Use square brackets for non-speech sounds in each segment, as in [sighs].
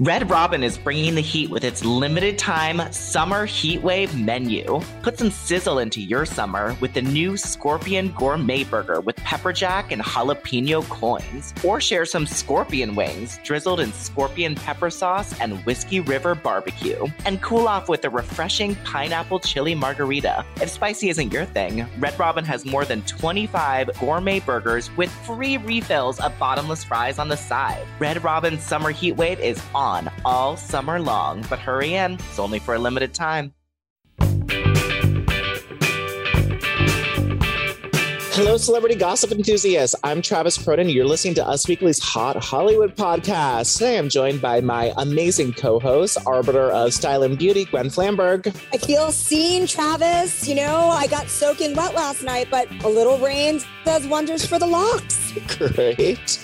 Red Robin is bringing the heat with its limited time summer heatwave menu. Put some sizzle into your summer with the new Scorpion Gourmet Burger with pepper jack and jalapeno coins. Or share some scorpion wings drizzled in scorpion pepper sauce and Whiskey River barbecue. And cool off with a refreshing pineapple chili margarita. If spicy isn't your thing, Red Robin has more than 25 gourmet burgers with free refills of bottomless fries on the side. Red Robin's summer heatwave is on all summer long, but hurry in, it's only for a limited time. Hello, celebrity gossip enthusiasts. I'm Travis Cronin. You're listening to Us Weekly's Hot Hollywood podcast. Today I'm joined by my amazing co host, arbiter of style and beauty, Gwen Flamberg. I feel seen, Travis. You know, I got soaking wet last night, but a little rain does wonders for the locks. [laughs] Great.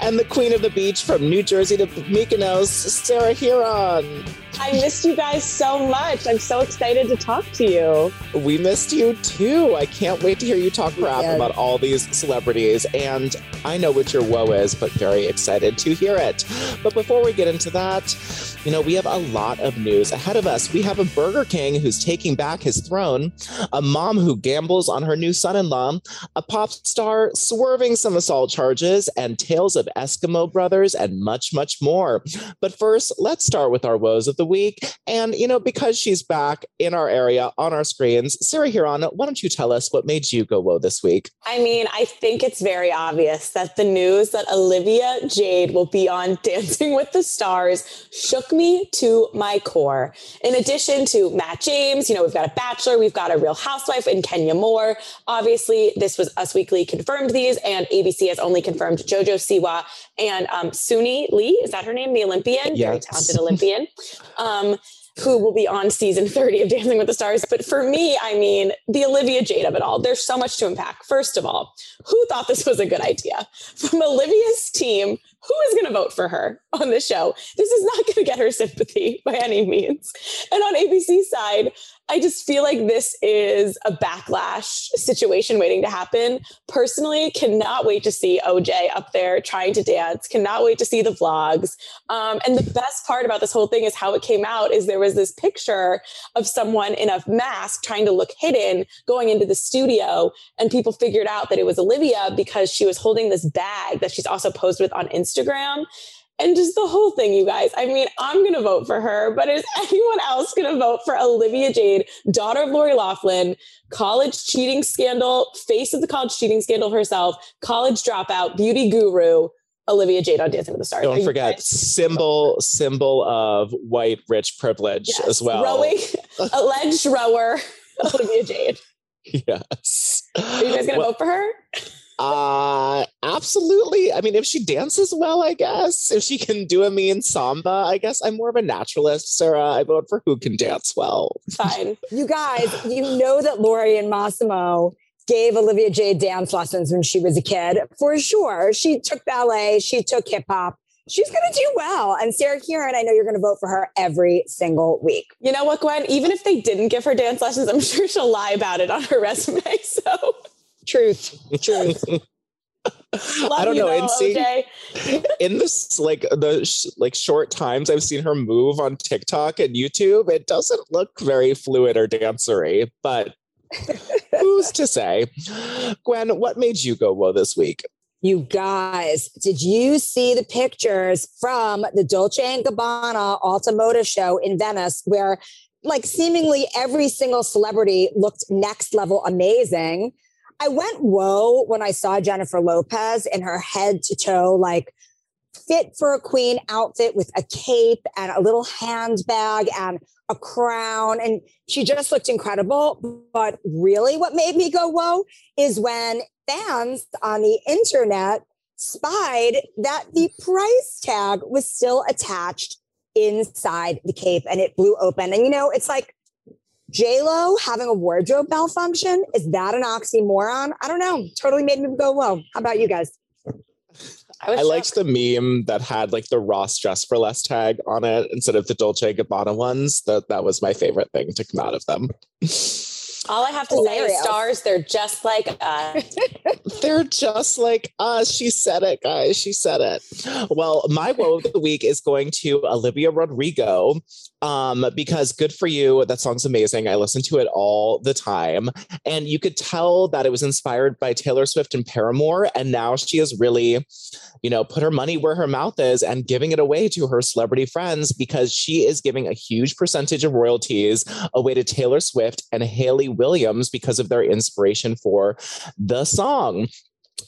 And the queen of the beach from New Jersey to Mykonos, Sarah Hearon. I missed you guys so much. I'm so excited to talk to you. We missed you too. I can't wait to hear you talk crap Yeah. about all these celebrities. And I know what your woe is, but very excited to hear it. But before we get into that, you know, we have a lot of news ahead of us. We have a Burger King who's taking back his throne, a mom who gambles on her new son in law, a pop star swerving some assault charges, and tales of Eskimo brothers, and much, much more. But first, let's start with our woes of the week. And, you know, because she's back in our area on our screens, Sarah Hearon, why don't you tell us what made you go woe this week? I mean, I think it's very obvious that the news that Olivia Jade will be on [laughs] Dancing with the Stars shook me to my core. In addition to Matt James, you know, we've got a Bachelor, we've got a Real Housewife, and Kenya Moore. Obviously, this was Us Weekly confirmed these, and ABC has only confirmed JoJo Siwa and um, Suni Lee. Is that her name? The Olympian, very Yes. talented Olympian. [laughs] Um, who will be on season 30 of Dancing with the Stars. But for me, I mean, the Olivia Jade of it all, there's so much to unpack. First of all, who thought this was a good idea? From Olivia's team, who is going to vote for her on this show? This is not going to get her sympathy by any means. And on ABC's side, I just feel like this is a backlash situation waiting to happen. Personally, cannot wait to see OJ up there trying to dance. Cannot wait to see the vlogs. Um, and the best part about this whole thing is how it came out. Is there was this picture of someone in a mask trying to look hidden going into the studio, and people figured out that it was Olivia because she was holding this bag that she's also posed with on Instagram. And just the whole thing, you guys. I mean, I'm going to vote for her, but is [laughs] anyone else going to vote for Olivia Jade, daughter of Lori Loughlin, college cheating scandal, face of the college cheating scandal herself, college dropout, beauty guru, Olivia Jade on Dancing with the Stars? Don't forget, symbol symbol of white rich privilege Yes, as well. Rowing, [laughs] alleged rower, [laughs] Olivia Jade. Yes. Are you guys going to Well, vote for her? Uh, absolutely. I mean, if she dances well, I guess. If she can do a mean samba, I guess I'm more of a naturalist, Sarah. I vote for who can dance well. Fine. You guys, you know that Lori and Mossimo gave Olivia Jade dance lessons when she was a kid. For sure. She took ballet, she took hip hop. She's going to do well. And Sarah Hearon, I know you're going to vote for her every single week. You know what, Gwen? Even if they didn't give her dance lessons, I'm sure she'll lie about it on her resume. [laughs] So Truth. Truth. [laughs] [laughs] I don't know. And see, in this like the sh- like short times I've seen her move on TikTok and YouTube, it doesn't look very fluid or dancery, but [laughs] who's to say? Gwen, what made you go whoa this week? You guys, did you see the pictures from the Dolce and Gabbana Alta show in Venice where like seemingly every single celebrity looked next level amazing? I went whoa when I saw Jennifer Lopez in her head to toe, like fit for a queen outfit with a cape and a little handbag and a crown. And she just looked incredible. But really, what made me go whoa is when fans on the internet spied that the price tag was still attached inside the cape and it blew open. And you know, it's like J Lo having a wardrobe malfunction. Is that an oxymoron? I don't know. Totally made me go, whoa. How about you guys? I, I liked the meme that had like the Ross dress for less tag on it instead of the Dolce Gabbana ones. That that was my favorite thing to come out of them. [laughs] All I have to Hilarious. say is stars, they're just like us. [laughs] they're just like us. She said it, guys. She said it. Well, my woe of the week is going to Olivia Rodrigo um, because good for you. That song's amazing. I listen to it all the time. And you could tell that it was inspired by Taylor Swift and Paramore. And now she has really, you know, put her money where her mouth is and giving it away to her celebrity friends because she is giving a huge percentage of royalties away to Taylor Swift and Hayley Williams because of their inspiration for the song.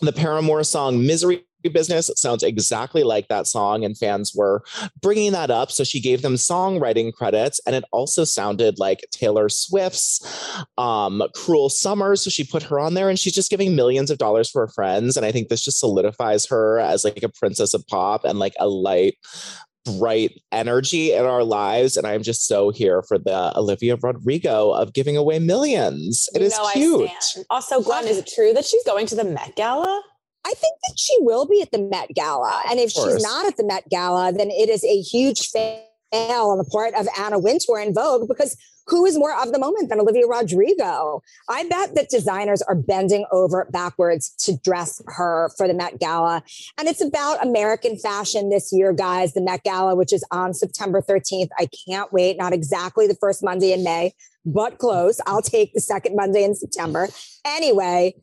The Paramore song Misery business sounds exactly like that song and fans were bringing that up so she gave them songwriting credits and it also sounded like taylor swift's um, cruel summer so she put her on there and she's just giving millions of dollars for her friends and i think this just solidifies her as like a princess of pop and like a light bright energy in our lives. And I'm just so here for the Olivia Rodrigo of giving away millions. It you is cute. Also, Gwen, is it true that she's going to the Met Gala? I think that she will be at the Met Gala. And if she's not at the Met Gala, then it is a huge fail on the part of Anna Wintour and Vogue because who is more of the moment than Olivia Rodrigo? I bet that designers are bending over backwards to dress her for the Met Gala. And it's about American fashion this year, guys. The Met Gala, which is on September 13th. I can't wait. Not exactly the first Monday in May, but close. I'll take the second Monday in September. Anyway,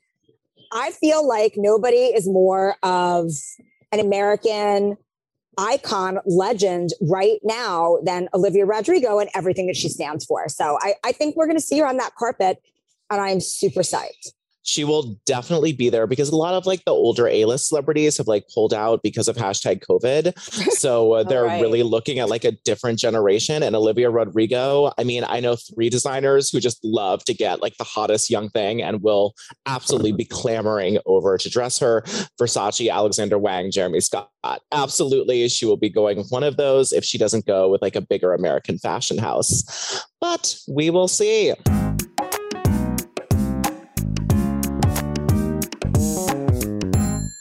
I feel like nobody is more of an American icon legend right now than Olivia Rodrigo and everything that she stands for. So I, I think we're going to see her on that carpet, and I'm super psyched she will definitely be there because a lot of like the older A-list celebrities have like pulled out because of hashtag COVID. [laughs] So uh, they're right. really looking at like a different generation. And Olivia Rodrigo, I mean, I know three designers who just love to get like the hottest young thing and will absolutely be [laughs] clamoring over to dress her. Versace, Alexander Wang, Jeremy Scott. Absolutely, she will be going with one of those if she doesn't go with like a bigger American fashion house. But we will see.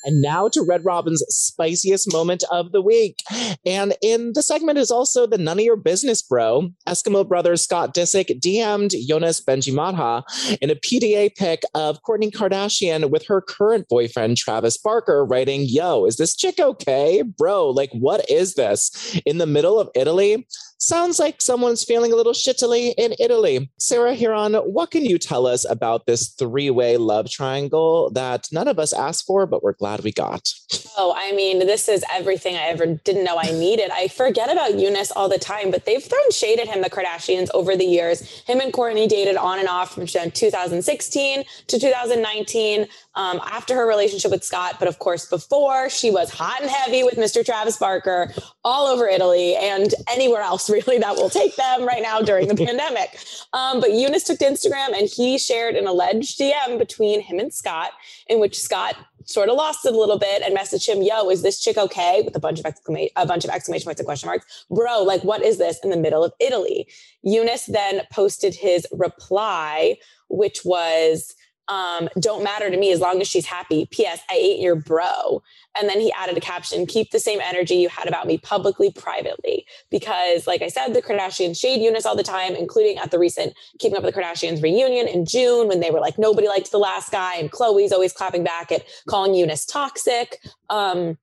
And now to Red Robin's spiciest moment of the week. And in the segment is also the none of your business, bro. Eskimo brother Scott Disick DM'd Younes Bendjima in a PDA pic of Kourtney Kardashian with her current boyfriend, Travis Barker, writing, Yo, is this chick okay? Bro, like, what is this? In the middle of Italy? Sounds like someone's feeling a little shittily in Italy. Sarah Hearon, what can you tell us about this three way love triangle that none of us asked for, but we're glad we got? Oh, I mean, this is everything I ever didn't know I needed. I forget about Younes all the time, but they've thrown shade at him, the Kardashians, over the years. Him and Kourtney dated on and off from 2016 to 2019 um, after her relationship with Scott. But of course, before she was hot and heavy with Mr. Travis Barker all over Italy and anywhere else [laughs] really that will take them right now during the [laughs] pandemic. Um, but Younes took to Instagram and he shared an alleged DM between him and Scott in which Scott sort of lost it a little bit and messaged him, "Yo, is this chick okay?" with a bunch of exclamation a bunch of exclamation points and question marks. Bro, like what is this in the middle of Italy? Younes then posted his reply, which was um, don't matter to me as long as she's happy. P.S. I ate your bro. And then he added a caption, keep the same energy you had about me publicly, privately. Because, like I said, the Kardashians shade Younes all the time, including at the recent Keeping Up with the Kardashians reunion in June when they were like, nobody liked the last guy. And Khloé's always clapping back at calling Younes toxic. Um,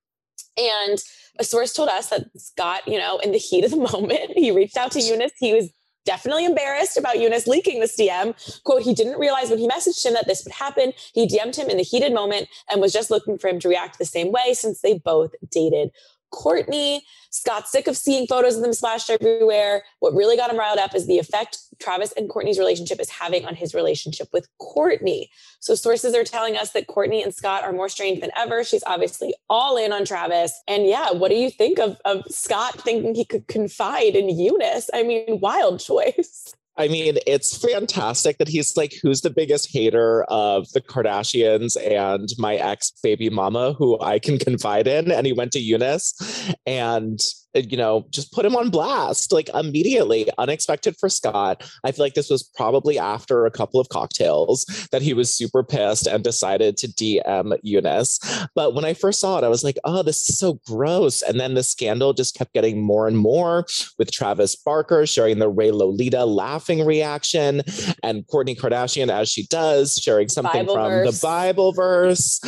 and a source told us that Scott, you know, in the heat of the [laughs] moment, he reached out to Younes. He was definitely embarrassed about Younes leaking this DM. Quote, he didn't realize when he messaged him that this would happen. He DM'd him in the heated moment and was just looking for him to react the same way since they both dated Kourtney. Scott's sick of seeing photos of them splashed everywhere. What really got him riled up is the effect Travis and Kourtney's relationship is having on his relationship with Kourtney. So sources are telling us that Kourtney and Scott are more strained than ever. She's obviously all in on Travis. And yeah, what do you think of, of Scott thinking he could confide in Younes? I mean, wild [laughs] choice. I mean, it's fantastic that he's like, who's the biggest hater of the Kardashians and my ex baby mama who I can [laughs] confide in? And he went to Younes and Uh, you know, just put him on blast like immediately. Unexpected for Scott. I feel like this was probably after a couple of cocktails that he was super pissed and decided to DM Younes. But when I first saw it, I was like, oh, this is so gross. And then the scandal just kept getting more and more with Travis Barker sharing the Ray Lolita laughing reaction and Kourtney Kardashian, as she does, sharing something Bible from verse. the Bible verse.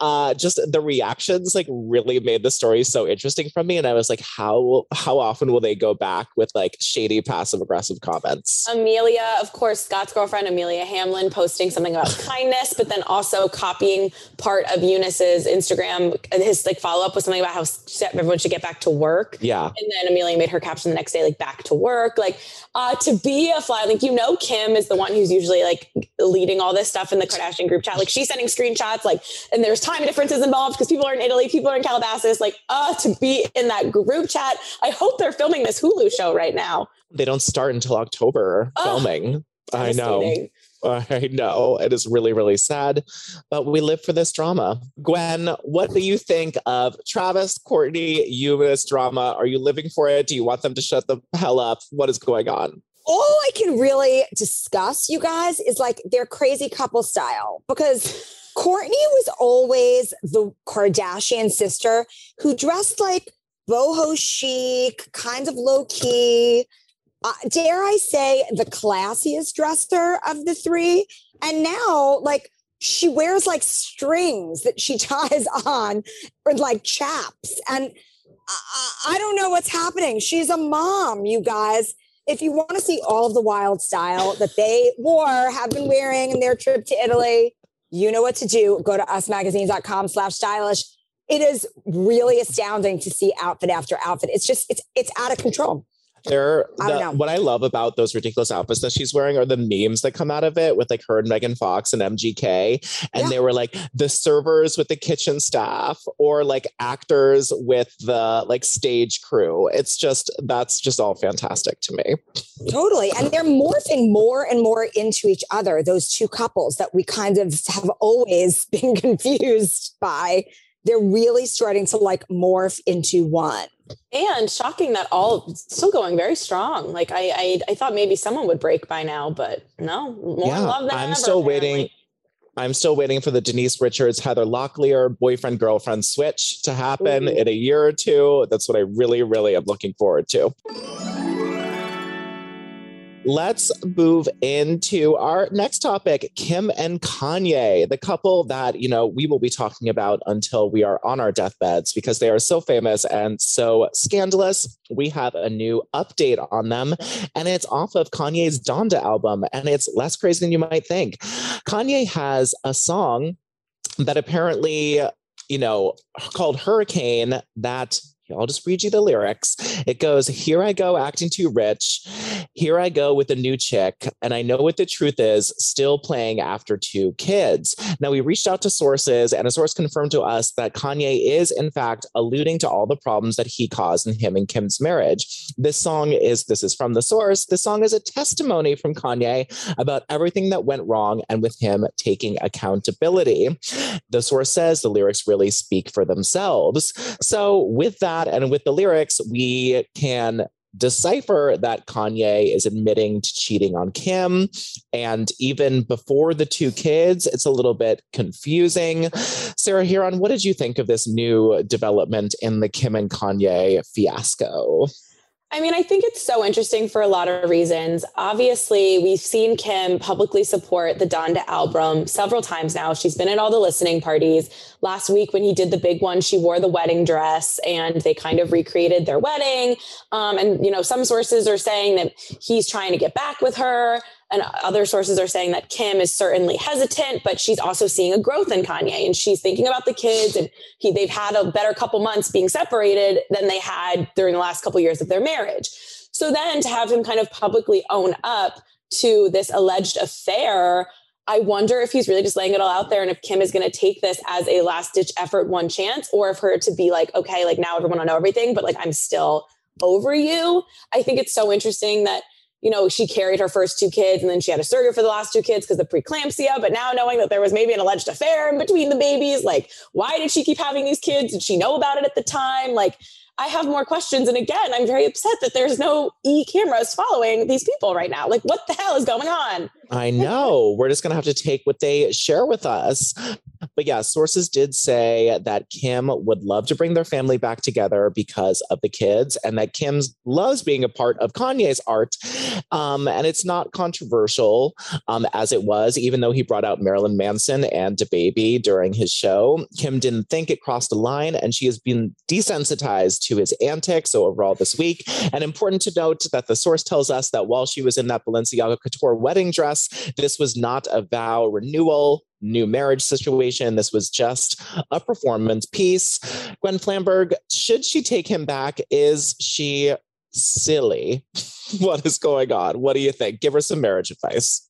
Uh, just the reactions like really made the story so interesting for me. And I was like, how how often will they go back with like shady passive aggressive comments? Amelia of course scott's girlfriend amelia hamlin posting something about [sighs] kindness but then also copying part of Younes's instagram his like follow-up was something about how everyone should get back to work. Yeah. And then amelia made her caption the next day like back to work. Like uh to be a fly like you know kim is the one who's usually like leading all this stuff in the kardashian group chat. Like she's sending screenshots like and there's time differences involved because people are in italy people are in calabasas like uh to be in that group group chat. I hope they're filming this Hulu show right now. They don't start until October filming. I know. I know it is really, really sad, but we live for this drama. Gwen, what do you think of Travis, Kourtney, Younes drama? Are you living for it? Do you want them to shut the hell up? What is going on? All I can really discuss, you guys, is like their crazy couple style because Kourtney was always the Kardashian sister who dressed like boho chic, kind of low key. Uh, dare I say, the classiest dresser of the three. And now, like, she wears like strings that she [laughs] ties on or like chaps. And I, I don't know what's happening. She's a mom, you guys. If you want to see all of the wild style that they wore, have been wearing in their trip to Italy, you know what to do. Go to usmagazine.com slash stylish it is really astounding to see outfit after outfit. It's just it's it's out of control. There, the, what I love about those ridiculous outfits that she's wearing are the memes that come out of it with like her and Megan Fox and MGK. And yeah. they were like the servers with the kitchen staff or like actors with the like stage crew. It's just, that's just all fantastic to me. Totally. And they're morphing more and more into each other, those two couples that we kind of have always [laughs] been confused by they're really starting to like morph into one. And shocking that all still going very strong. Like I, I, I thought maybe someone would break by now, but no, more yeah, love than I'm ever, still apparently. waiting. I'm still waiting for the Denise Richards, Heather Locklear boyfriend girlfriend switch to happen Ooh. in a year or two. That's what I really, really am looking forward to let's move into our next topic Kim and Kanye, the couple that, you know, we will be talking about until we are on our deathbeds because they are so famous and so scandalous. We have a new update on them, and it's off of Kanye's Donda album, and it's less crazy than you might think. Kanye has a song that apparently, you know, called Hurricane that I'll just read you the lyrics. It goes, Here I go acting too rich. Here I go with a new chick. And I know what the truth is, still playing after two kids. Now, we reached out to sources, and a source confirmed to us that Kanye is, in fact, alluding to all the problems that he caused in him and Kim's marriage. This song is, this is from the source. This song is a testimony from Kanye about everything that went wrong and with him taking accountability. The source says the lyrics really speak for themselves. So, with that, that and with the lyrics, we can decipher that Kanye is admitting to cheating on Kim. And even before the two kids, it's a little bit confusing. Sarah Hearon, what did you think of this new development in the Kim and Kanye fiasco? I mean, I think it's so interesting for a lot of reasons. Obviously, we've seen Kim publicly support the Donda album several times now. She's been at all the listening parties. Last week, when he did the big one, she wore the wedding dress and they kind of recreated their wedding. Um, and, you know, some sources are saying that he's trying to get back with her. And other sources are saying that Kim is certainly hesitant, but she's also seeing a growth in Kanye and she's thinking about the kids and he, they've had a better couple months being separated than they had during the last couple years of their marriage. So then to have him kind of publicly own up to this alleged affair, I wonder if he's really just laying it all out there and if Kim is going to take this as a last ditch effort, one chance, or if her to be like, okay, like now everyone will know everything, but like I'm still over you. I think it's so interesting that you know, she carried her first two kids and then she had a surrogate for the last two kids because of preeclampsia. But now knowing that there was maybe an alleged affair in between the babies, like, why did she keep having these kids? Did she know about it at the time? Like, I have more questions. And again, I'm very upset that there's no e cameras following these people right now. Like, what the hell is going on? I know. We're just going to have to take what they share with us. But yeah, sources did say that Kim would love to bring their family back together because of the kids, and that Kim loves being a part of Kanye's art. Um, and it's not controversial um, as it was, even though he brought out Marilyn Manson and DaBaby during his show. Kim didn't think it crossed a line, and she has been desensitized to his antics So overall this week. And important to note that the source tells us that while she was in that Balenciaga couture wedding dress, this was not a vow renewal, new marriage situation. This was just a performance piece. Gwen Flamberg, should she take him back? Is she silly? [laughs] what is going on? What do you think? Give her some marriage advice.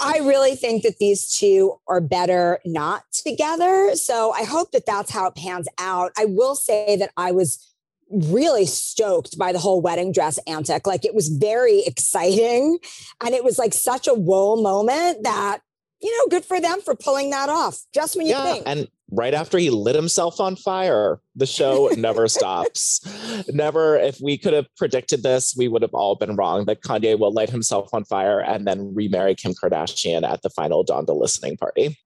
I really think that these two are better not together. So I hope that that's how it pans out. I will say that I was really stoked by the whole wedding dress antic. Like it was very exciting. And it was like such a whoa moment that, you know, good for them for pulling that off just when you yeah, think. And right after he lit himself on fire, the show never [laughs] stops. Never, if we could have predicted this, we would have all been wrong that Kanye will light himself on fire and then remarry Kim Kardashian at the final Donda listening party.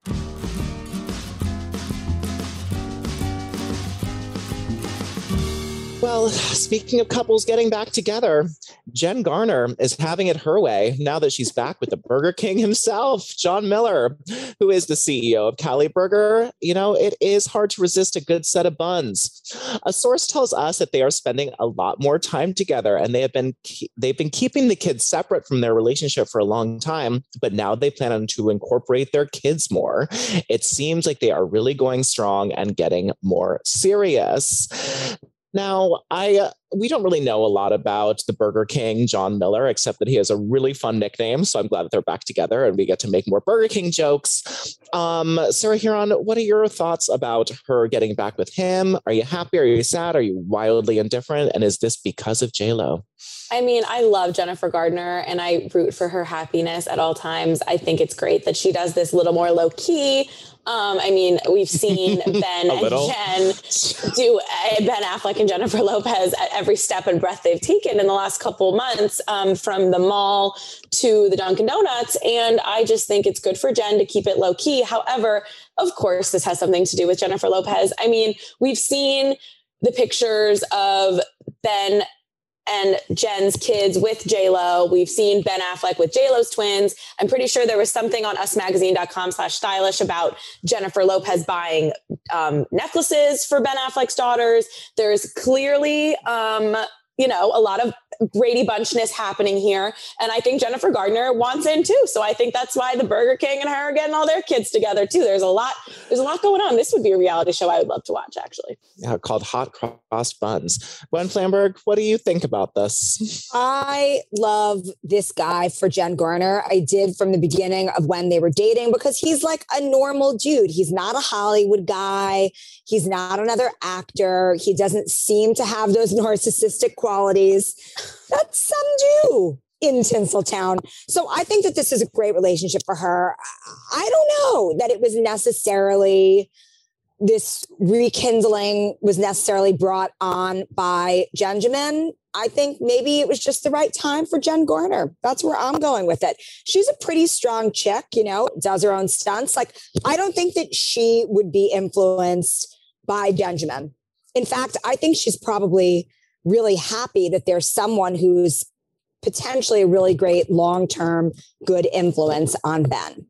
Well, speaking of couples getting back together, Jen Garner is having it her way now that she's back with the Burger King himself, John Miller, who is the CEO of Cali Burger. You know, it is hard to resist a good set of buns. A source tells us that they are spending a lot more time together and they have been they've been keeping the kids separate from their relationship for a long time, but now they plan on to incorporate their kids more. It seems like they are really going strong and getting more serious. Now, I uh, we don't really know a lot about the Burger King John Miller, except that he has a really fun nickname. So I'm glad that they're back together and we get to make more Burger King jokes. Um, Sarah Hearon, what are your thoughts about her getting back with him? Are you happy? Are you sad? Are you wildly indifferent? And is this because of J Lo? I mean, I love Jennifer Gardner and I root for her happiness at all times. I think it's great that she does this little more low key, um, I mean, we've seen [laughs] Ben and Jen do uh, Ben Affleck and Jennifer Lopez at every step and breath they've taken in the last couple months, um, from the mall to the Dunkin' Donuts. And I just think it's good for Jen to keep it low key. However, of course, this has something to do with Jennifer Lopez. I mean, we've seen the pictures of Ben and Jen's kids with J Lo. We've seen Ben Affleck with J Lo's twins. I'm pretty sure there was something on usmagazine.com slash stylish about Jennifer Lopez buying um, necklaces for Ben Affleck's daughters. There's clearly, um, you know, a lot of Brady Bunchness happening here. And I think Jennifer Gardner wants in too. So I think that's why the Burger King and her are getting all their kids together too. There's a lot, there's a lot going on. This would be a reality show I would love to watch actually. Yeah, called Hot Cross Buns. Gwen Flamberg, what do you think about this? I love this guy for Jen Garner. I did from the beginning of when they were dating because he's like a normal dude. He's not a Hollywood guy. He's not another actor. He doesn't seem to have those narcissistic qualities that some do in Tinseltown. So I think that this is a great relationship for her. I don't know that it was necessarily this rekindling was necessarily brought on by Bennifer I think maybe it was just the right time for Jen Garner. That's where I'm going with it. She's a pretty strong chick, you know, does her own stunts. Like, I don't think that she would be influenced by Bennifer. In fact, I think she's probably really happy that there's someone who's potentially a really great long term good influence on Ben.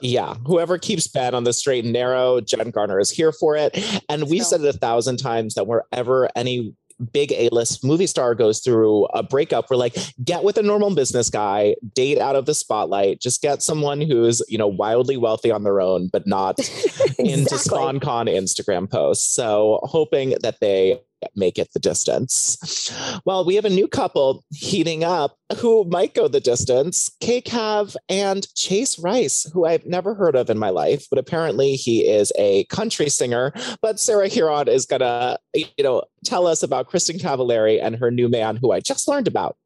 Yeah, whoever keeps Ben on the straight and narrow, Jen Garner is here for it. And we've said it a thousand times that wherever any big A-list movie star goes through a breakup, we're like, get with a normal business guy, date out of the spotlight, just get someone who's, you know, wildly wealthy on their own, but not [laughs] exactly. into SponCon Instagram posts. So hoping that they make it the distance. Well, we have a new couple heating up who might go the distance Kay Cav and Chase Rice, who I've never heard of in my life, but apparently he is a country singer. But Sarah Hearon is going to, you know, tell us about Kristin Cavallari and her new man, who I just learned about.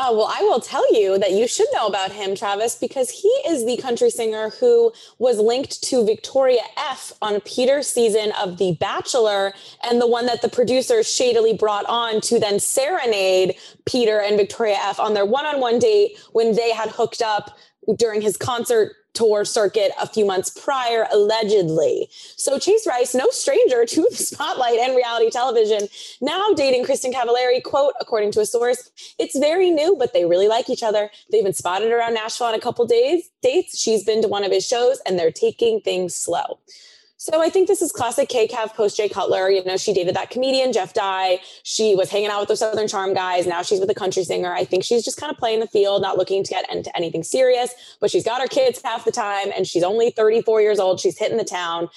Oh, well, I will tell you that you should know about him, Travis, because he is the country singer who was linked to Victoria F on Peter's season of The Bachelor and the one that the producers shadily brought on to then serenade Peter and Victoria F on their one on one date when they had hooked up during his concert tour circuit a few months prior, allegedly. So Chase Rice, no stranger to the spotlight and reality television, now dating Kristin Cavallari, quote, according to a source, it's very new, but they really like each other. They've been spotted around Nashville on a couple days dates. She's been to one of his shows and they're taking things slow. So I think this is classic K-Cav post Jay Cutler. You know, she dated that comedian, Jeff Dye. She was hanging out with the Southern Charm guys. Now she's with a country singer. I think she's just kind of playing the field, not looking to get into anything serious, but she's got her kids half the time and she's only 34 years old. She's hitting the town.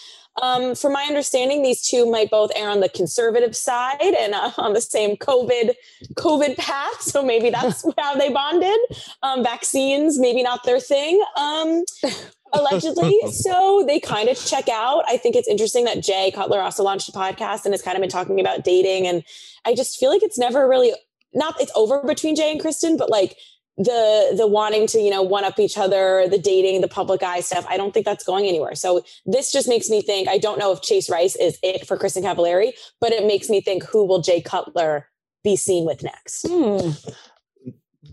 Um, from my understanding, these two might both err on the conservative side and uh, on the same COVID COVID path. So maybe that's [laughs] how they bonded. Um, vaccines, maybe not their thing. Um, [laughs] allegedly. [laughs] so they kind of check out. I think it's interesting that Jay Cutler also launched a podcast and has kind of been talking about dating. And I just feel like it's never really not it's over between Jay and Kristin, but like the the wanting to you know one up each other the dating the public eye stuff i don't think that's going anywhere so this just makes me think i don't know if chase rice is it for kristin cavallari but it makes me think who will jay cutler be seen with next hmm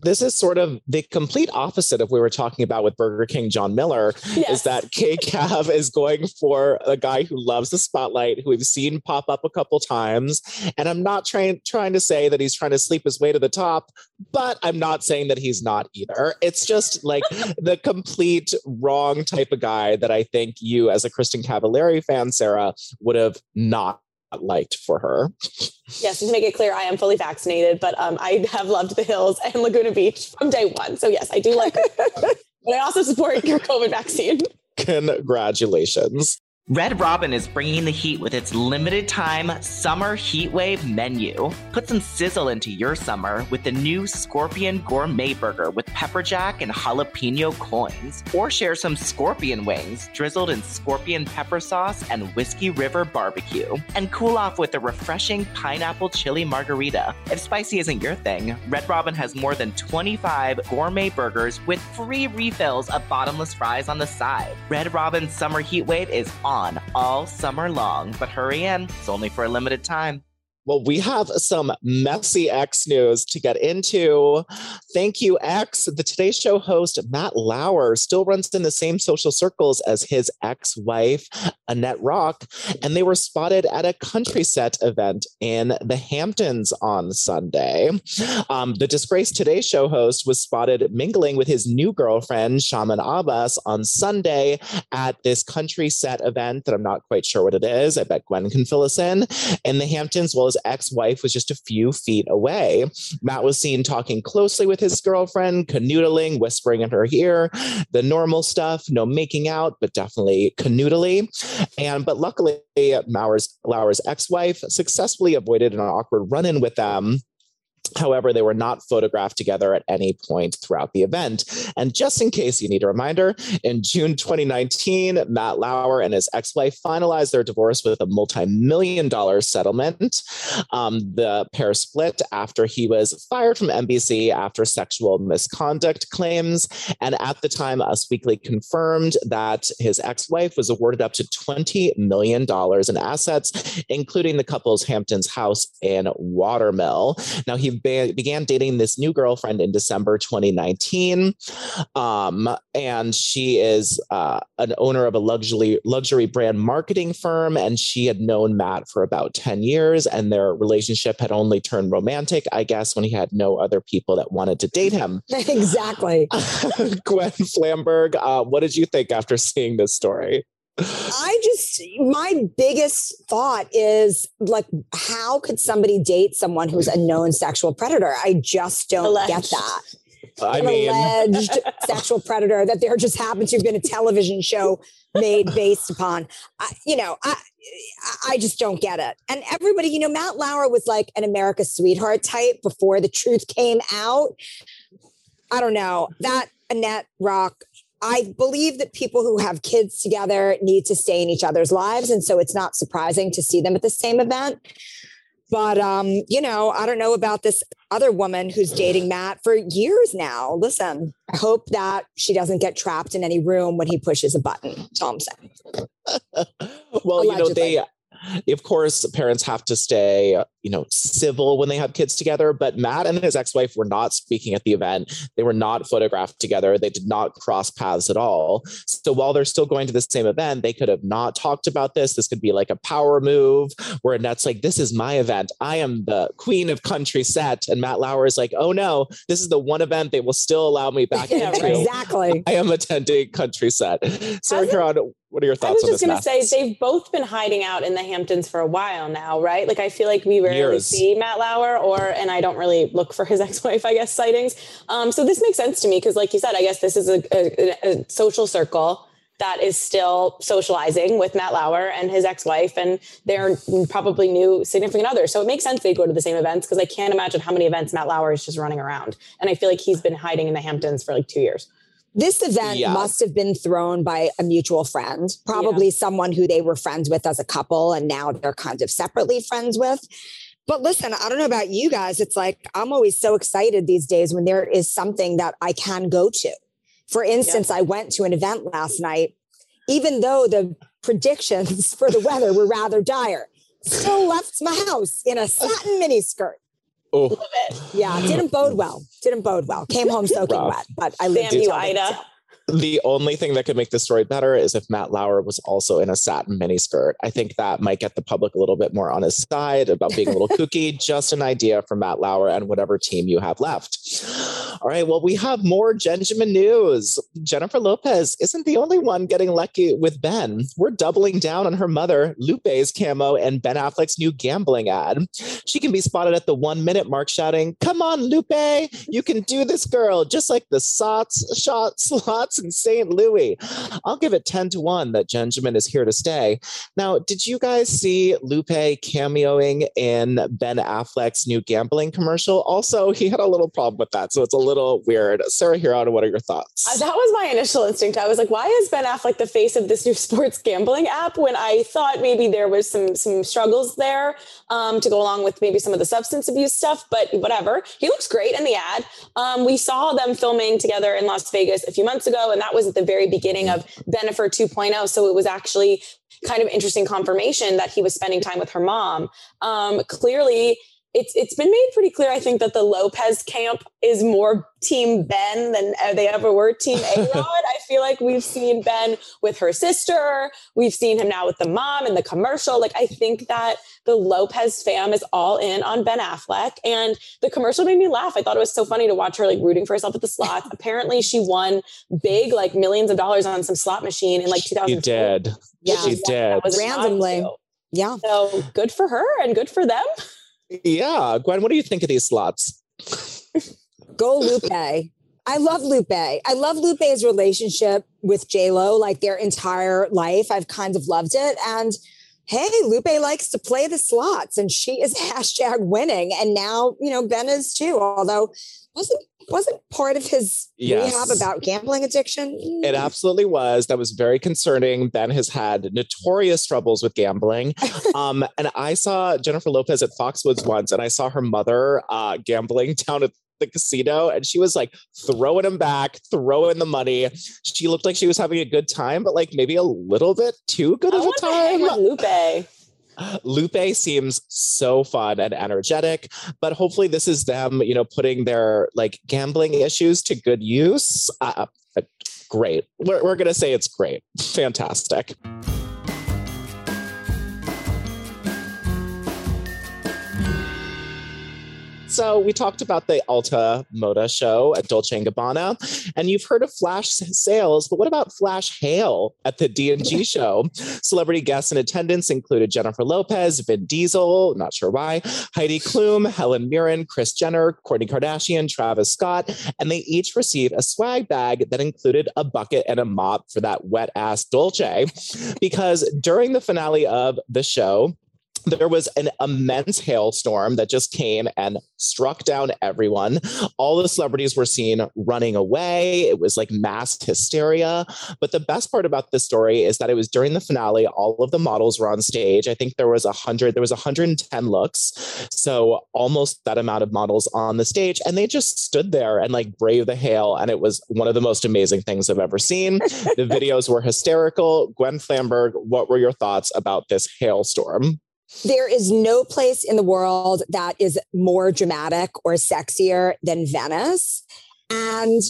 this is sort of the complete opposite of we were talking about with Burger King John Miller yes. is that K Cav is going for a guy who loves the spotlight, who we've seen pop up a couple times. And I'm not trying trying to say that he's trying to sleep his way to the top, but I'm not saying that he's not either. It's just like [laughs] the complete wrong type of guy that I think you as a Kristin Cavallari fan, Sarah, would have not liked for her. Yes, to make it clear, I am fully vaccinated, but um, I have loved the hills and Laguna Beach from day one. So yes, I do like it. [laughs] but I also support your COVID vaccine. Congratulations. Red Robin is bringing the heat with its limited time summer heatwave menu. Put some sizzle into your summer with the new Scorpion Gourmet Burger with pepper jack and jalapeno coins. Or share some scorpion wings drizzled in scorpion pepper sauce and Whiskey River barbecue. And cool off with a refreshing pineapple chili margarita. If spicy isn't your thing, Red Robin has more than 25 gourmet burgers with free refills of bottomless fries on the side. Red Robin's summer heatwave is on on all summer long, but hurry in, it's only for a limited time. Well, we have some messy X news to get into. Thank you, X. The Today Show host, Matt Lauer, still runs in the same social circles as his ex wife, Annette Roque, and they were spotted at a country set event in the Hamptons on Sunday. Um, the disgraced Today Show host was spotted mingling with his new girlfriend, Shamin Abas, on Sunday at this country set event that I'm not quite sure what it is. I bet Gwen can fill us in. In the Hamptons, well as ex wife was just a few feet away. Matt was seen talking closely with his girlfriend, canoodling, whispering in her ear, the normal stuff, no making out, but definitely canoodling. And but luckily, Lauer's, Lauer's ex wife successfully avoided an awkward run in with them However, they were not photographed together at any point throughout the event. And just in case you need a reminder, in June 2019, Matt Lauer and his ex wife finalized their divorce with a multi million dollar settlement. Um, the pair split after he was fired from NBC after sexual misconduct claims. And at the time, Us Weekly confirmed that his ex wife was awarded up to $20 million in assets, including the couple's Hamptons house and Water Mill. Now, he ba- began dating this new girlfriend in December 2019. Um, and she is uh, an owner of a luxury luxury brand marketing firm, and she had known Matt for about 10 years, and their relationship had only turned romantic, I guess, when he had no other people that wanted to date him. [laughs] exactly. [laughs] Gwen Flamberg, uh, what did you think after seeing this story? I just, my biggest thought is like, how could somebody date someone who's a known sexual predator? I just don't Alleged. get that. I An mean, alleged [laughs] sexual predator that there just happens to have been a television show made based upon. I, you know, I, I just don't get it. And everybody, you know, Matt Lauer was like an America's sweetheart type before the truth came out. I don't know that Annette Roque. I believe that people who have kids together need to stay in each other's lives. And so it's not surprising to see them at the same event. But um, you know, I don't know about this other woman who's dating Matt for years now. Listen, I hope that she doesn't get trapped in any room when he pushes a button. I'm [laughs] well, you know, they, of course, parents have to stay, you know, civil when they have kids together. But Matt and his ex wife were not speaking at the event. They were not photographed together. They did not cross paths at all. So while they're still going to the same event, they could have not talked about this. This could be like a power move where Annette's like, This is my event. I am the queen of country set. And Matt Lauer is like, Oh no, this is the one event they will still allow me back [laughs] Yeah, into. Exactly. I am attending country set. Sarah Hasn't- Hearon, what are your thoughts? I was just going to say they've both been hiding out in the Hamptons for a while now, right? Like I feel like we rarely Years. see Matt Lauer, or and I don't really look for his [laughs] ex-wife, I guess, sightings. Um, so this makes sense to me because, like you said, I guess this is a, a, a social circle that is still socializing with Matt Lauer and his ex-wife and their probably new significant other. So it makes sense they go to the same events because I can't imagine how many events Matt Lauer is just running around. And I feel like he's been hiding in the Hamptons for like two years. This event Yeah. must have been thrown by a mutual friend, probably someone who they were friends with as a couple and now they're kind of separately friends with. But listen, I don't know about you guys. It's like I'm always so excited these days when there is something that I can go to. For instance, I went to an event last night, even though the predictions [laughs] for the weather were rather dire, still left my house in a satin [laughs] miniskirt. Oh, Yeah, didn't bode well. Didn't bode well. Came home soaking Rough. wet, but I lived Damn you, Ida. The only thing that could make the story better is if Matt Lauer was also in a satin miniskirt. I think that might get the public a little bit more on his side about being a little [laughs] kooky. Just an idea for Matt Lauer and whatever team you have left. All right. Well, we have more Bennifer news. Jennifer Lopez isn't the only one getting lucky with Ben. We're doubling down on her mother, Lupe's camo, and Ben Affleck's new gambling ad. She can be spotted at the one minute mark shouting, Come on, Lupe, you can do this, girl, just like the sots, shot slots in St. Louis. I'll give it 10 to 1 that Bennifer is here to stay. Now, did you guys see Lupe cameoing in Ben Affleck's new gambling commercial? Also, he had a little problem with that, so it's a little weird. Sarah Hearon, what are your thoughts? Uh, that was my initial instinct. I was like, why is Ben Affleck the face of this new [laughs] sports gambling app? When I thought maybe there was some some struggles there um, to go along with maybe some of the substance abuse stuff, but whatever. He looks great in the ad. Um, we saw them filming together in Las Vegas a few months ago, and that was at the very beginning of Bennifer 2.0. So it was actually kind of interesting confirmation that he was spending time with her mom. Um, clearly, it's it's been made pretty clear, I think, that the Lopez camp is more Team Ben than uh, they ever were Team A [laughs] Rod. I feel like we've seen Ben with her sister, we've seen him now with the mom in the commercial. Like I think that the Lopez fam is all in on Ben Affleck, and the commercial made me laugh. I thought it was so funny to watch her like rooting for herself at the slots. [laughs] Apparently, she won big, like millions of dollars on some slot machine in like She 2000. did. Yeah. She did. Randomly. Yeah. So good for her and good for them. [laughs] Yeah. Gwen, what do you think of these slots? Go Lupe. I love Lupe. I love Lupe's relationship with J Lo, like their entire life. I've kind of loved it. And hey, Lupe likes to play the slots, and she is [laughs] hashtag winning. And now, you know, Ben is too. Although wasn't wasn't part of his Yes. rehab about gambling addiction. It absolutely was. That was very concerning. Ben has had notorious troubles with gambling. [laughs] Um, and I saw Jennifer Lopez at Foxwoods once, and I saw her mother uh, gambling [laughs] down at the casino, and she was like throwing him back, throwing the money. She looked like she was having a good time, but like maybe a little bit too good I of a want to hang time. with Lupe. Lupe seems so fun and energetic, but hopefully this is them, you know, putting their like gambling issues to good use. Uh, uh great. We're, we're going to say it's great. Fantastic. So we talked about the Alta Moda show at Dolce & Gabbana, and you've heard of flash sales, but what about flash hail at the D&G [laughs] show? Celebrity guests in attendance included Jennifer Lopez, Vin Diesel, not sure why, Heidi Klum, Helen Mirren, Kris Jenner, Kourtney Kardashian, Travis Scott, and they each received a swag bag that included a bucket and a mop for that wet ass Dolce. Because during the finale of the show, there was an immense hailstorm that just came and struck down everyone. All the celebrities were seen running away. It was like mass hysteria. But the best part about this story is that it was during the finale. All of the models were on stage. I think there was a hundred, there was 110 looks. So almost that amount of models on the stage. And they just stood there and like braved the hail. And it was one of the most amazing things I've ever seen. the [laughs] videos were hysterical. Gwen Flamberg, what were your thoughts about this hailstorm? There is no place in the world that is more dramatic or sexier than Venice. And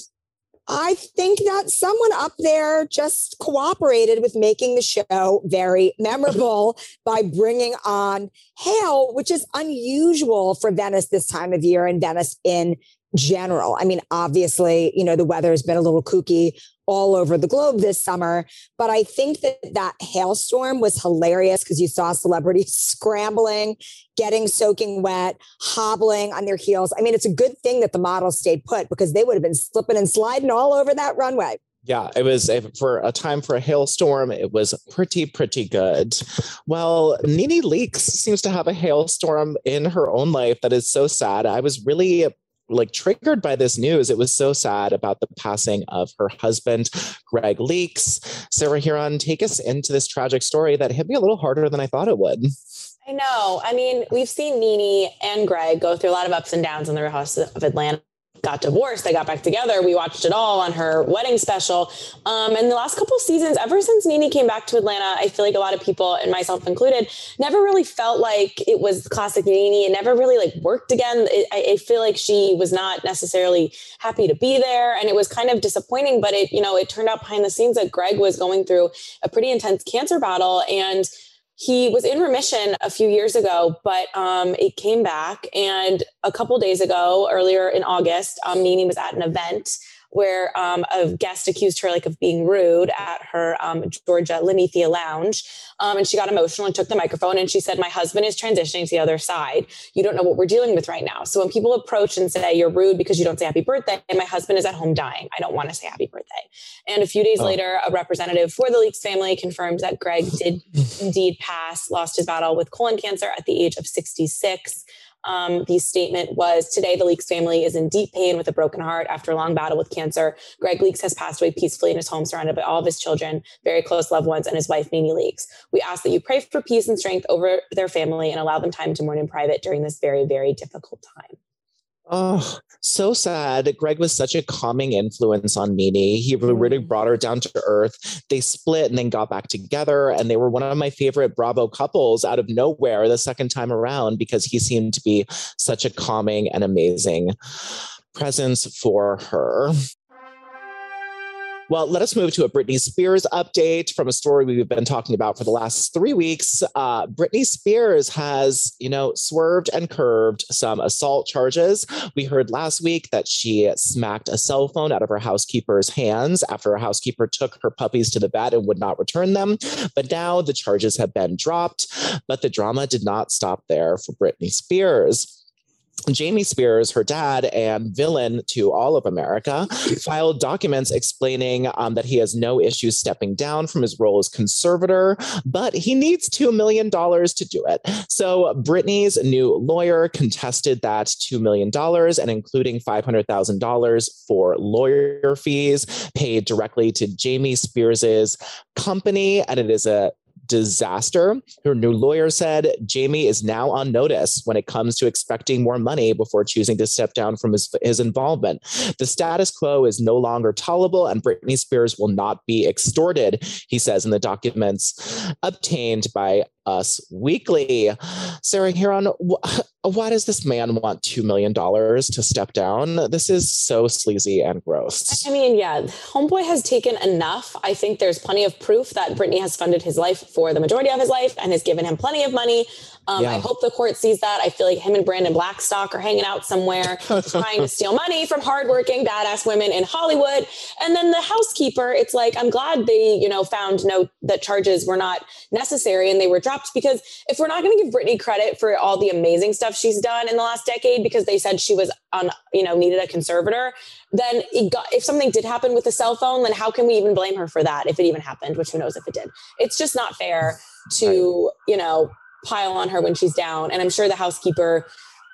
I think that someone up there just cooperated with making the show very memorable [laughs] by bringing on hail, which is unusual for Venice this time of year and Venice in general. I mean, obviously, you know, the weather has been a little kooky all over the globe this summer, but I think that that hailstorm was hilarious because you saw celebrities [laughs] scrambling, getting soaking wet, hobbling on their heels. I mean, it's a good thing that the models stayed put because they would have been slipping and sliding all over that runway. Yeah, it was a, for a time for a hailstorm. It was pretty, pretty good. Well, NeNe Leakes seems to have a hailstorm in her own life that is so sad. I was really like triggered by this news. It was so sad about the passing of her husband, Greg Leakes. Sarah Hearon, take us into this tragic story that hit me a little harder than I thought it would. I know. I mean, we've seen NeNe and Greg go through a lot of ups and downs in the Real House of Atlanta got divorced. They got back together. We watched it all on her wedding special. Um, and the last couple seasons, ever since NeNe came back to Atlanta, I feel like a lot of people, and myself included, never really felt like it was classic NeNe. It never really like worked again. It, I, I, feel like she was not necessarily happy to be there, and it was kind of disappointing. But it, you know, it turned out behind the scenes that Greg was going through a pretty intense cancer battle, and he was in remission a few years ago, but um, it came back. And a couple days ago, earlier in August, um, NeNe was at an event where um, a guest accused her like of being rude at her um, Georgia Linnethia lounge. Um, and she got emotional and took the microphone and she said, my husband is transitioning to the other side. You don't know what we're dealing with right now. So when people approach and say you're rude because you don't say happy birthday, my husband is at home dying. I don't want to say happy birthday. And a few days oh. later, a representative for the Leakes family confirmed that Greg did [laughs] indeed pass, lost his battle with colon cancer at the age of 66. Um, the statement was Today, the Leakes family is in deep pain with a broken heart after a long battle with cancer. Greg Leakes has passed away peacefully in his home, surrounded by all of his children, very close loved ones, and his wife, NeNe Leakes. We ask that you pray for peace and strength over their family and allow them time to mourn in private during this very, very difficult time. Oh, so sad. Greg was such a calming influence on NeNe. He really mm. brought her down to earth. They split and then got back together. And they were one of my favorite Bravo couples out of nowhere the second time around because he seemed to be such a calming and amazing presence for her. Well, let us move to a Britney Spears update from a story we've been talking about for the last three weeks. Uh, Britney Spears has, you know, swerved and curved some assault charges. We heard last week that she smacked a cell phone out of her housekeeper's hands after a housekeeper took her puppies to the vet and would not return them. But now the charges have been dropped. But the drama did not stop there for Britney Spears. Jamie Spears, her dad and villain to all of America, [laughs] filed documents explaining um, that he has no issues stepping down from his role as conservator, but he needs $2 million to do it. So Britney's new lawyer contested that $2 million and including $500,000 for lawyer fees paid directly to Jamie Spears's company. And it is a disaster. Her new lawyer said Jamie is now on notice when it comes to expecting more money before choosing to step down from his, his involvement. The status quo is no longer tolerable and Britney Spears will not be extorted, he says in the documents obtained by us Weekly. Sarah Hearon, wh- [laughs] why does this man want $2 million to step down? This is so sleazy and gross. I mean, yeah, Homeboy has taken enough. I think there's plenty of proof that Britney has funded his life for the majority of his life and has given him plenty of money. Um, yeah. I hope the court sees that. I feel like him and Brandon Blackstock are hanging out somewhere [laughs] trying to steal money from hardworking, badass women in Hollywood. And then the housekeeper, it's like, I'm glad they, you know, found no, that charges were not necessary and they were dropped because if we're not going to give Britney credit for all the amazing stuff she's done in the last decade because they said she was on, you know, needed a conservator, then got, if something did happen with the cell phone, then how can we even blame her for that if it even happened, which who knows if it did. It's just not fair to, you know, pile on her when she's down. And I'm sure the housekeeper,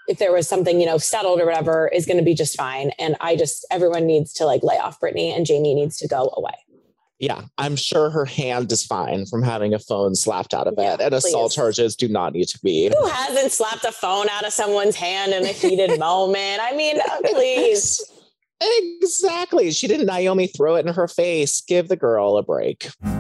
if there was something, you know, settled or whatever, is going to be just fine. And I just, everyone needs to like lay off Britney and Jamie needs to go away. Yeah, I'm sure her hand is fine from having a phone slapped out of it. And please. assault charges do not need to be. Who hasn't slapped a phone out of someone's hand in a heated [laughs] moment? I mean, uh, please. Exactly. She didn't Naomi throw it in her face. Give the girl a break. Do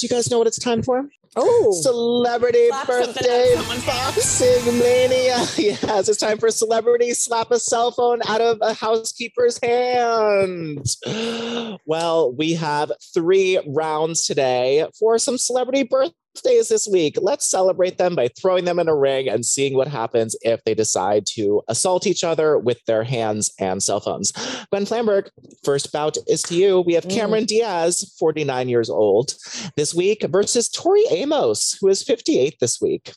you guys know what it's time for? Oh, celebrity slap birthday boxing mania. [laughs] Yes, it's time for celebrity slap a cell phone out of a housekeeper's hand. [gasps] Well, we have three rounds today for some celebrity birthday birthdays this week. Let's celebrate them by throwing them in a ring and seeing what happens if they decide to assault each other with their hands and cell phones. Gwen Flamberg, first bout is to you. We have mm. Cameron. Diaz, 49 years old this week, versus Tori Amos, who is 58 this week.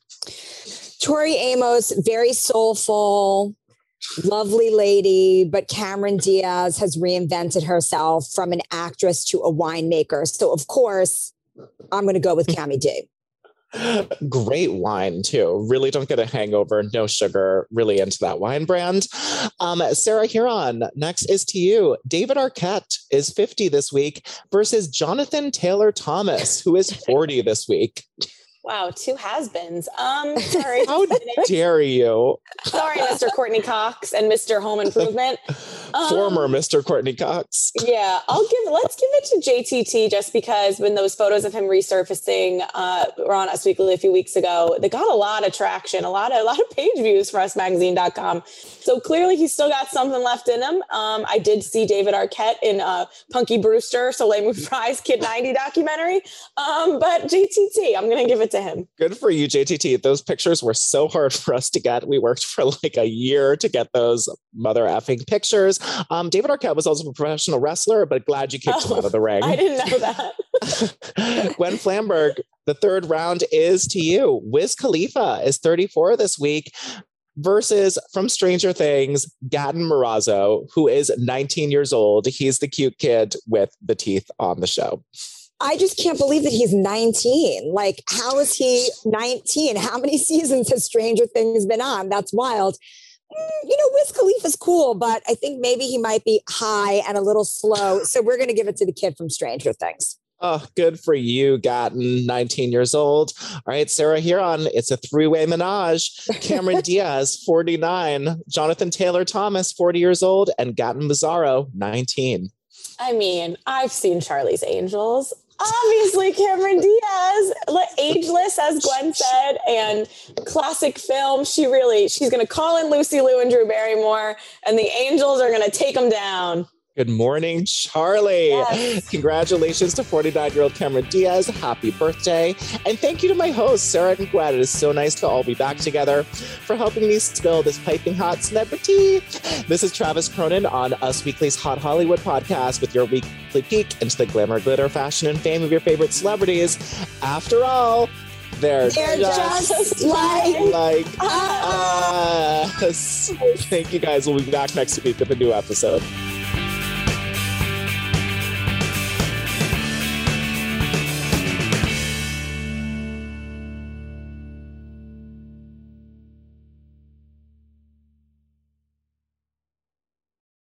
Tori Amos, very soulful, lovely lady, but Cameron Diaz has reinvented herself from an actress to a winemaker. So, of course, I'm going to go with Cami D. [laughs] Great wine too. Really don't get a hangover. No sugar. Really into that wine brand. Um, Sarah Hearon, next is to you. David Arquette is 50 this week versus Jonathan Taylor Thomas, who is 40 this week. Wow, two has-beens. Um, sorry. How dare you? sorry, Mr. Courteney Cox and Mr. Home Improvement. [laughs] Um, Former Mr. Courteney Cox. Yeah, I'll give. Let's give it to JTT just because when those photos of him resurfacing uh, were on Us Weekly a few weeks ago, they got a lot of traction, a lot of a lot of page views for UsMagazine.com. So clearly, he's still got something left in him. Um, I did see David Arquette in uh, Punky Brewster, Soleil Moon Kid 90 documentary. Um, but JTT, I'm going to give it to him. Good for you, JTT. Those pictures were so hard for us to get. We worked for like a year to get those mother effing pictures. Um, David Arquette was also a professional wrestler, but glad you kicked oh, him out of the ring. [laughs] I didn't know that. [laughs] [laughs] Gwen Flamberg, the third round is to you. Wiz Khalifa is 34 this week versus from Stranger Things, Gaten Matarazzo, who is 19 years old. He's the cute kid with the teeth on the show. I just can't believe that he's 19. Like, how is he 19? How many seasons has Stranger Things been on? That's wild. Mm, you know, Wiz Khalifa's cool, but I think maybe he might be high and a little slow. So we're going to give it to the kid from Stranger Things. Oh, good for you, Gaten, 19 years old. All right, Sarah Hearon. It's a three way menage. Cameron [laughs] Diaz, 49. Jonathan Taylor Thomas, 40 years old. And Gaten Matarazzo, 19. I mean, I've seen Charlie's Angels obviously Cameron Diaz, ageless as Gwen said, and classic film. She really she's gonna call in Lucy Liu and Drew Barrymore, and the Angels are gonna take them down. Good morning, Charlie. Yes. Congratulations to 49 year old Cameron Diaz. Happy birthday. And thank you to my hosts, Sarah and Gwen. It is so nice to all be back together for helping me spill this piping hot celebrity. This is Travis Cronin on Us Weekly's Hot Hollywood podcast with your weekly peek into the glamour, glitter, fashion, and fame of your favorite celebrities. After all, they're, They're just, just like, like us. us. Thank you guys. We'll be back next week with a new episode.